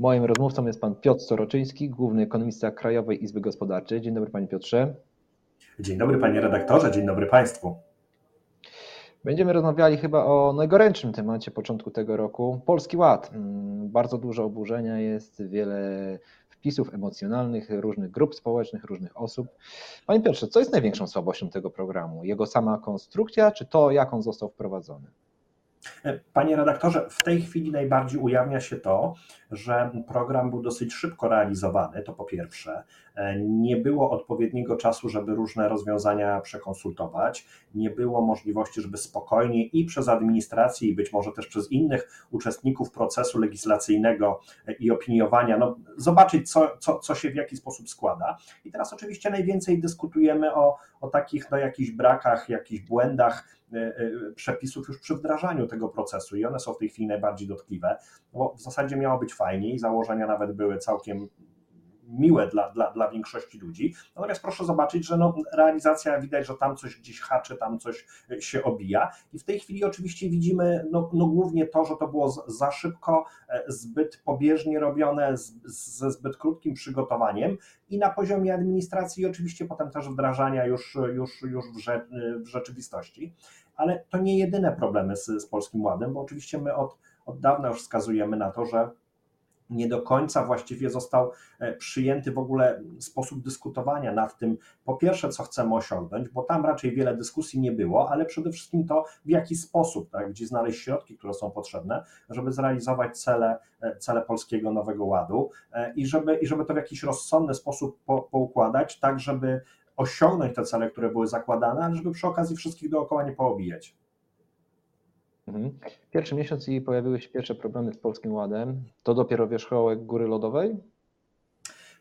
Moim rozmówcą jest pan Piotr Soroczyński, główny ekonomista Krajowej Izby Gospodarczej. Dzień dobry panie Piotrze. Dzień dobry panie redaktorze, dzień dobry państwu. Będziemy rozmawiali chyba o najgorętszym temacie początku tego roku. Polski Ład. Mm, bardzo dużo oburzenia jest, wiele wpisów emocjonalnych różnych grup społecznych, różnych osób. Panie Piotrze, co jest największą słabością tego programu? Jego sama konstrukcja, czy to, jak on został wprowadzony? Panie redaktorze, w tej chwili najbardziej ujawnia się to, że program był dosyć szybko realizowany, to po pierwsze. Nie było odpowiedniego czasu, żeby różne rozwiązania przekonsultować, nie było możliwości, żeby spokojnie i przez administrację, i być może też przez innych uczestników procesu legislacyjnego i opiniowania, no, zobaczyć, co, co, co się w jaki sposób składa. I teraz oczywiście najwięcej dyskutujemy o, o takich no, jakichś brakach, jakichś błędach przepisów już przy wdrażaniu tego procesu i one są w tej chwili najbardziej dotkliwe, bo w zasadzie miało być fajniej, założenia nawet były całkiem miłe dla, dla, dla większości ludzi. Natomiast proszę zobaczyć, że no, realizacja widać, że tam coś gdzieś haczy, tam coś się obija. I w tej chwili oczywiście widzimy no, no głównie to, że to było za szybko, e, zbyt pobieżnie robione, z, ze zbyt krótkim przygotowaniem i na poziomie administracji, i oczywiście potem też wdrażania już, już, już w, rze, w rzeczywistości. Ale to nie jedyne problemy z, z Polskim Ładem, bo oczywiście my od, od dawna już wskazujemy na to, że nie do końca właściwie został e, przyjęty w ogóle sposób dyskutowania nad tym, po pierwsze, co chcemy osiągnąć, bo tam raczej wiele dyskusji nie było, ale przede wszystkim to, w jaki sposób, tak, gdzie znaleźć środki, które są potrzebne, żeby zrealizować cele, e, cele Polskiego Nowego Ładu e, i żeby, i żeby to w jakiś rozsądny sposób po, poukładać, tak żeby osiągnąć te cele, które były zakładane, ale żeby przy okazji wszystkich dookoła nie poobijać. Mhm. Pierwszy miesiąc i pojawiły się pierwsze problemy z Polskim Ładem. To dopiero wierzchołek góry lodowej?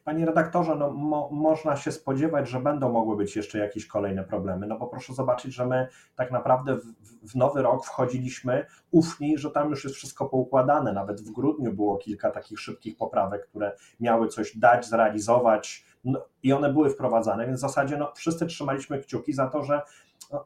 Panie redaktorze, no, mo, można się spodziewać, że będą mogły być jeszcze jakieś kolejne problemy, no bo proszę zobaczyć, że my tak naprawdę w, w nowy rok wchodziliśmy ufni, że tam już jest wszystko poukładane. Nawet w grudniu było kilka takich szybkich poprawek, które miały coś dać, zrealizować no, i one były wprowadzane, więc w zasadzie no, wszyscy trzymaliśmy kciuki za to, że no,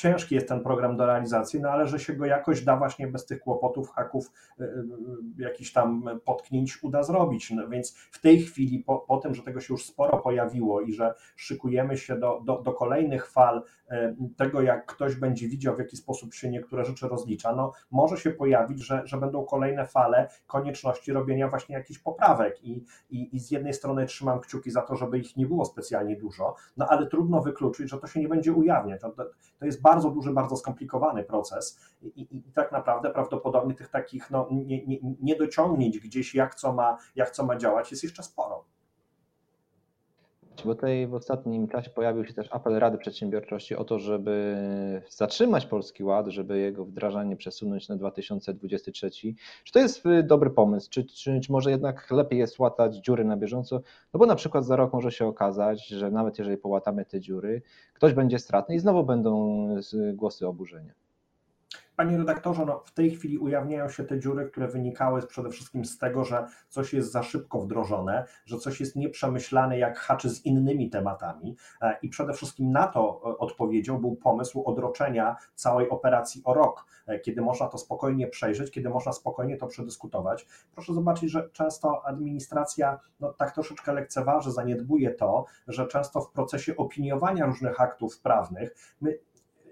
ciężki jest ten program do realizacji, no ale że się go jakoś da właśnie bez tych kłopotów, haków, y, y, jakichś tam potknięć uda zrobić. No więc w tej chwili, po, po tym, że tego się już sporo pojawiło i że szykujemy się do, do, do kolejnych fal y, tego, jak ktoś będzie widział, w jaki sposób się niektóre rzeczy rozlicza, no może się pojawić, że, że będą kolejne fale konieczności robienia właśnie jakichś poprawek i, i, i z jednej strony trzymam kciuki za to, żeby ich nie było specjalnie dużo, no ale trudno wykluczyć, że to się nie będzie ujawniać. To, to jest bardzo duży, bardzo skomplikowany proces i, i, i tak naprawdę prawdopodobnie tych takich no, nie, nie, niedociągnięć gdzieś, jak co, ma, jak co ma działać, jest jeszcze sporo. Bo tutaj w ostatnim czasie pojawił się też apel Rady Przedsiębiorczości o to, żeby zatrzymać Polski Ład, żeby jego wdrażanie przesunąć na 2023. Czy to jest y, dobry pomysł? Czy, czy, czy może jednak lepiej jest łatać dziury na bieżąco? No bo na przykład za rok może się okazać, że nawet jeżeli połatamy te dziury, ktoś będzie stratny i znowu będą głosy oburzenia. Panie redaktorze, no w tej chwili ujawniają się te dziury, które wynikały przede wszystkim z tego, że coś jest za szybko wdrożone, że coś jest nieprzemyślane, jak haczy z innymi tematami. E, I przede wszystkim na to e, odpowiedzią był pomysł odroczenia całej operacji o rok, e, kiedy można to spokojnie przejrzeć, kiedy można spokojnie to przedyskutować. Proszę zobaczyć, że często administracja no, tak troszeczkę lekceważy, zaniedbuje to, że często w procesie opiniowania różnych aktów prawnych my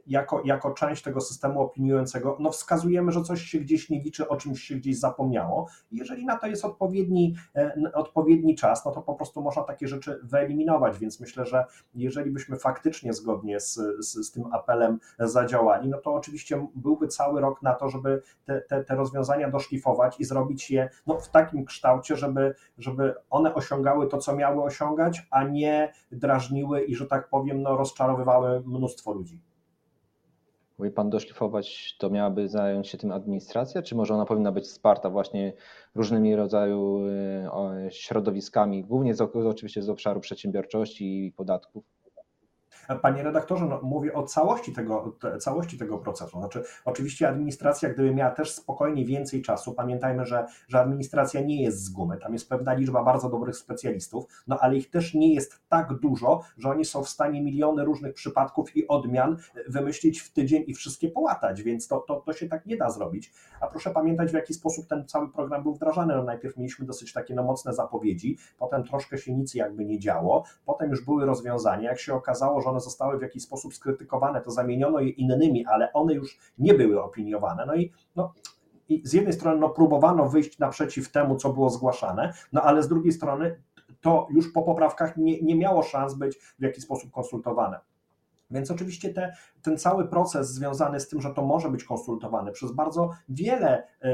jako, jako część tego systemu opiniującego, no wskazujemy, że coś się gdzieś nie liczy, o czymś się gdzieś zapomniało. Jeżeli na to jest odpowiedni, e, odpowiedni czas, no to po prostu można takie rzeczy wyeliminować. Więc myślę, że jeżeli byśmy faktycznie zgodnie z, z, z tym apelem zadziałali, no to oczywiście byłby cały rok na to, żeby te, te, te rozwiązania doszlifować i zrobić je no, w takim kształcie, żeby, żeby one osiągały to, co miały osiągać, a nie drażniły i, że tak powiem, no, rozczarowywały mnóstwo ludzi. Mówi Pan doszlifować, to miałaby zająć się tym administracja, czy może ona powinna być wsparta właśnie różnymi rodzaju e, środowiskami, głównie z, oczywiście z obszaru przedsiębiorczości i podatków? Panie redaktorze, no, mówię o całości tego, całości tego procesu. Znaczy, oczywiście administracja, gdyby miała też spokojnie więcej czasu, pamiętajmy, że, że administracja nie jest z gumy, tam jest pewna liczba bardzo dobrych specjalistów, no ale ich też nie jest tak dużo, że oni są w stanie miliony różnych przypadków i odmian wymyślić w tydzień i wszystkie połatać, więc to, to, to się tak nie da zrobić. A proszę pamiętać, w jaki sposób ten cały program był wdrażany. No, najpierw mieliśmy dosyć takie no, mocne zapowiedzi, potem troszkę się nic jakby nie działo, potem już były rozwiązania, jak się okazało, że one zostały w jakiś sposób skrytykowane, to zamieniono je innymi, ale one już nie były opiniowane. No i no, i z jednej strony no, próbowano wyjść naprzeciw temu, co było zgłaszane, no ale z drugiej strony to już po poprawkach nie, nie miało szans być w jakiś sposób konsultowane. Więc oczywiście te, ten cały proces związany z tym, że to może być konsultowane przez bardzo wiele, e,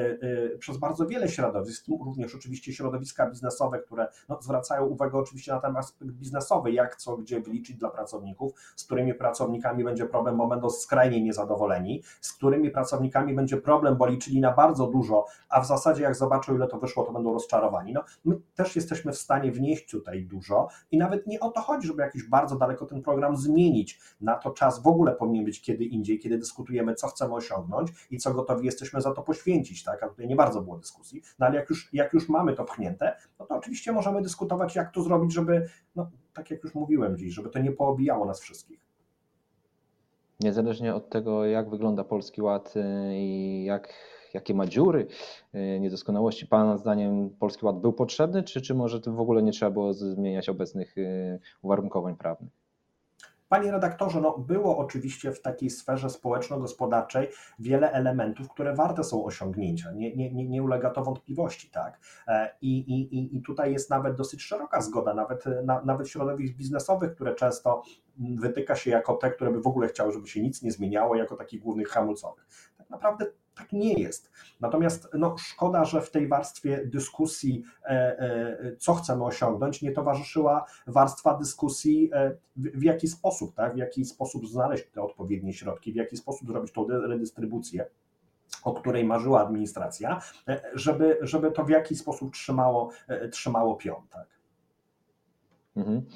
e, przez bardzo wiele środowisk, również oczywiście środowiska biznesowe, które no, zwracają uwagę oczywiście na ten aspekt biznesowy, jak co, gdzie wyliczyć dla pracowników, z którymi pracownikami będzie problem, bo będą skrajnie niezadowoleni, z którymi pracownikami będzie problem, bo liczyli na bardzo dużo, a w zasadzie jak zobaczą, ile to wyszło, to będą rozczarowani. No, my też jesteśmy w stanie wnieść tutaj dużo i nawet nie o to chodzi, żeby jakiś bardzo daleko ten program zmienić. Na to czas w ogóle powinien być kiedy indziej, kiedy dyskutujemy, co chcemy osiągnąć i co gotowi jesteśmy za to poświęcić, tak? A tutaj nie bardzo było dyskusji, no ale jak już, jak już mamy to pchnięte, no to oczywiście możemy dyskutować, jak to zrobić, żeby, no tak jak już mówiłem dziś, żeby to nie poobijało nas wszystkich. Niezależnie od tego, jak wygląda Polski Ład y, i jak, jakie ma dziury, y, niedoskonałości, Pana zdaniem Polski Ład był potrzebny, czy, czy może w ogóle nie trzeba było zmieniać obecnych y, uwarunkowań prawnych? Panie redaktorze, no było oczywiście w takiej sferze społeczno-gospodarczej wiele elementów, które warte są osiągnięcia. Nie, nie, nie, nie ulega to wątpliwości, tak? E, I, i, I tutaj jest nawet dosyć szeroka zgoda, nawet, na, nawet środowisk biznesowych, które często wytyka się jako te, które by w ogóle chciały, żeby się nic nie zmieniało, jako takich głównych hamulcowych. Tak naprawdę tak nie jest. Natomiast no, szkoda, że w tej warstwie dyskusji, e, e, co chcemy osiągnąć, nie towarzyszyła warstwa dyskusji, e, w, jaki sposób, tak? w jaki sposób znaleźć te odpowiednie środki, w jaki sposób zrobić tą redystrybucję o której marzyła administracja, żeby, żeby to w jakiś sposób trzymało, trzymało pion. Tak? Mhm.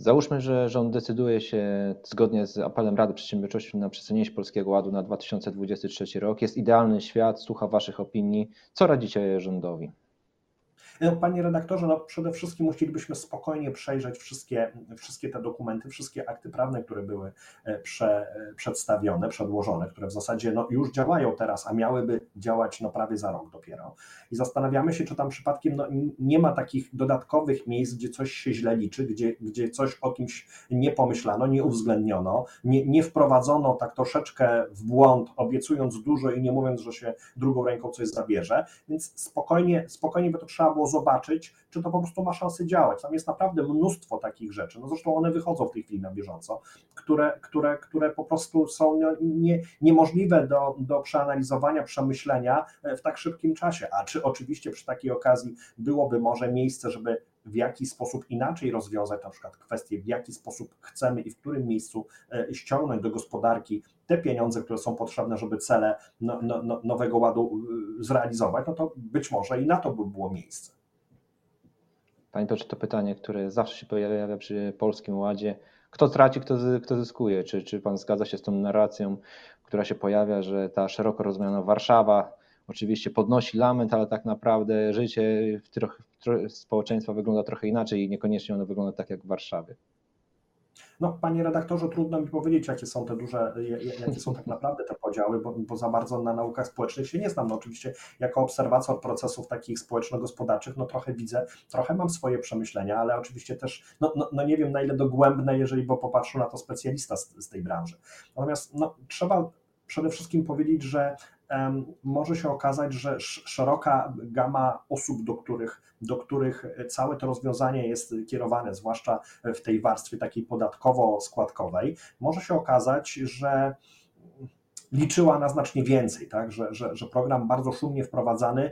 Załóżmy, że rząd decyduje się zgodnie z apelem Rady Przedsiębiorczości na przesunięcie Polskiego Ładu na 2023 rok. Jest idealny świat, słucha Waszych opinii. Co radzicie rządowi? No, panie redaktorze, no przede wszystkim musielibyśmy spokojnie przejrzeć wszystkie, wszystkie te dokumenty, wszystkie akty prawne, które były e, prze, e, przedstawione, przedłożone, które w zasadzie no, już działają teraz, a miałyby działać no, prawie za rok dopiero. I zastanawiamy się, czy tam przypadkiem no, nie ma takich dodatkowych miejsc, gdzie coś się źle liczy, gdzie, gdzie coś o kimś nie pomyślano, nie uwzględniono, nie, nie wprowadzono tak troszeczkę w błąd, obiecując dużo i nie mówiąc, że się drugą ręką coś zabierze. Więc spokojnie, spokojnie by to trzeba było zobaczyć, czy to po prostu ma szansę działać. Tam jest naprawdę mnóstwo takich rzeczy. No zresztą one wychodzą w tej chwili na bieżąco, które, które, które po prostu są nie, niemożliwe do, do przeanalizowania, przemyślenia e, w tak szybkim czasie. A czy oczywiście przy takiej okazji byłoby może miejsce, żeby w jaki sposób inaczej rozwiązać na przykład kwestie, w jaki sposób chcemy i w którym miejscu e, ściągnąć do gospodarki te pieniądze, które są potrzebne, żeby cele no, no, no nowego ładu e, zrealizować, no to być może i na to by było miejsce. Panie Piotrze, to pytanie, które zawsze się pojawia przy Polskim Ładzie. Kto traci, kto, kto zyskuje? Czy, czy Pan zgadza się z tą narracją, która się pojawia, że ta szeroko rozumiana Warszawa oczywiście podnosi lament, ale tak naprawdę życie w trochę, w społeczeństwa wygląda trochę inaczej i niekoniecznie ono wygląda tak jak w Warszawie. No, panie redaktorze, trudno mi powiedzieć, jakie są te duże, jakie są tak naprawdę te podziały, bo, bo za bardzo na naukach społecznych się nie znam. No, oczywiście, jako obserwator procesów takich społeczno-gospodarczych, no trochę widzę, trochę mam swoje przemyślenia, ale oczywiście też, no, no, no nie wiem na ile dogłębne, jeżeli bo popatrzył na to specjalista z, z tej branży. Natomiast no, trzeba przede wszystkim powiedzieć, że może się okazać, że szeroka gama osób, do których, do których całe to rozwiązanie jest kierowane, zwłaszcza w tej warstwie takiej podatkowo-składkowej, może się okazać, że liczyła na znacznie więcej, tak? że, że, że program bardzo szumnie wprowadzany,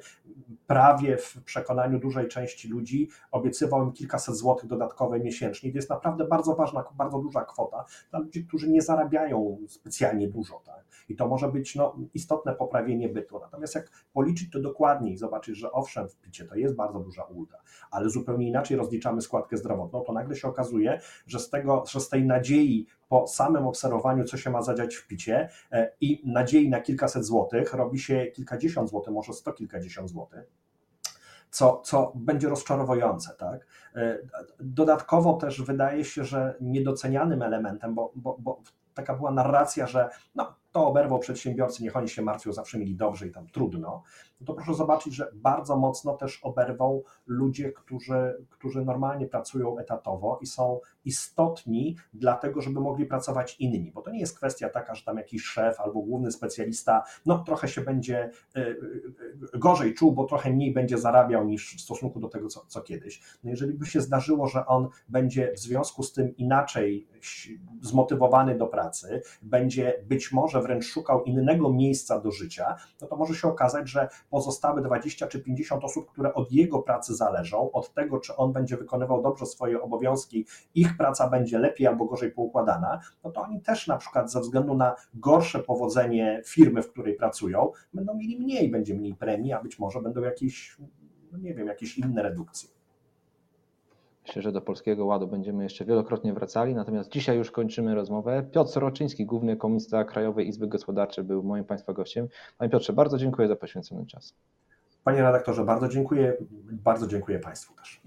prawie w przekonaniu dużej części ludzi obiecywał im kilkaset złotych dodatkowe miesięcznie. To jest naprawdę bardzo ważna, bardzo duża kwota dla ludzi, którzy nie zarabiają specjalnie dużo. Tak? I to może być no, istotne poprawienie bytu. Natomiast jak policzyć to dokładniej i zobaczyć, że owszem, w picie to jest bardzo duża ulga, ale zupełnie inaczej rozliczamy składkę zdrowotną, to nagle się okazuje, że z, tego, że z tej nadziei po samym obserwowaniu, co się ma zadziać w picie i nadziei na kilkaset złotych, robi się kilkadziesiąt złotych, może sto kilkadziesiąt złotych co, co będzie rozczarowujące. Tak? Dodatkowo też wydaje się, że niedocenianym elementem, bo, bo, bo taka była narracja, że no, to oberwał przedsiębiorcy, niech oni się martwią, zawsze mieli dobrze i tam trudno, no to proszę zobaczyć, że bardzo mocno też oberwał ludzie, którzy, którzy normalnie pracują etatowo i są istotni dlatego, żeby mogli pracować inni, bo to nie jest kwestia taka, że tam jakiś szef albo główny specjalista, no trochę się będzie y, y, gorzej czuł, bo trochę mniej będzie zarabiał niż w stosunku do tego, co, co kiedyś. No jeżeli by się zdarzyło, że on będzie w związku z tym inaczej zmotywowany do pracy, będzie być może wręcz szukał innego miejsca do życia, no to może się okazać, że pozostałe 20 czy 50 osób, które od jego pracy zależą, od tego, czy on będzie wykonywał dobrze swoje obowiązki, ich praca będzie lepiej albo gorzej poukładana, no to oni też na przykład ze względu na gorsze powodzenie firmy, w której pracują, będą mieli mniej, będzie mniej premii, a być może będą jakieś, no nie wiem, jakieś inne redukcje. Myślę, że do Polskiego Ładu będziemy jeszcze wielokrotnie wracali, natomiast dzisiaj już kończymy rozmowę. Piotr Soroczyński, główny komisarz Krajowej Izby Gospodarczej, był moim Państwa gościem. Panie Piotrze, bardzo dziękuję za poświęcony czas. Panie redaktorze, bardzo dziękuję. Bardzo dziękuję Państwu też.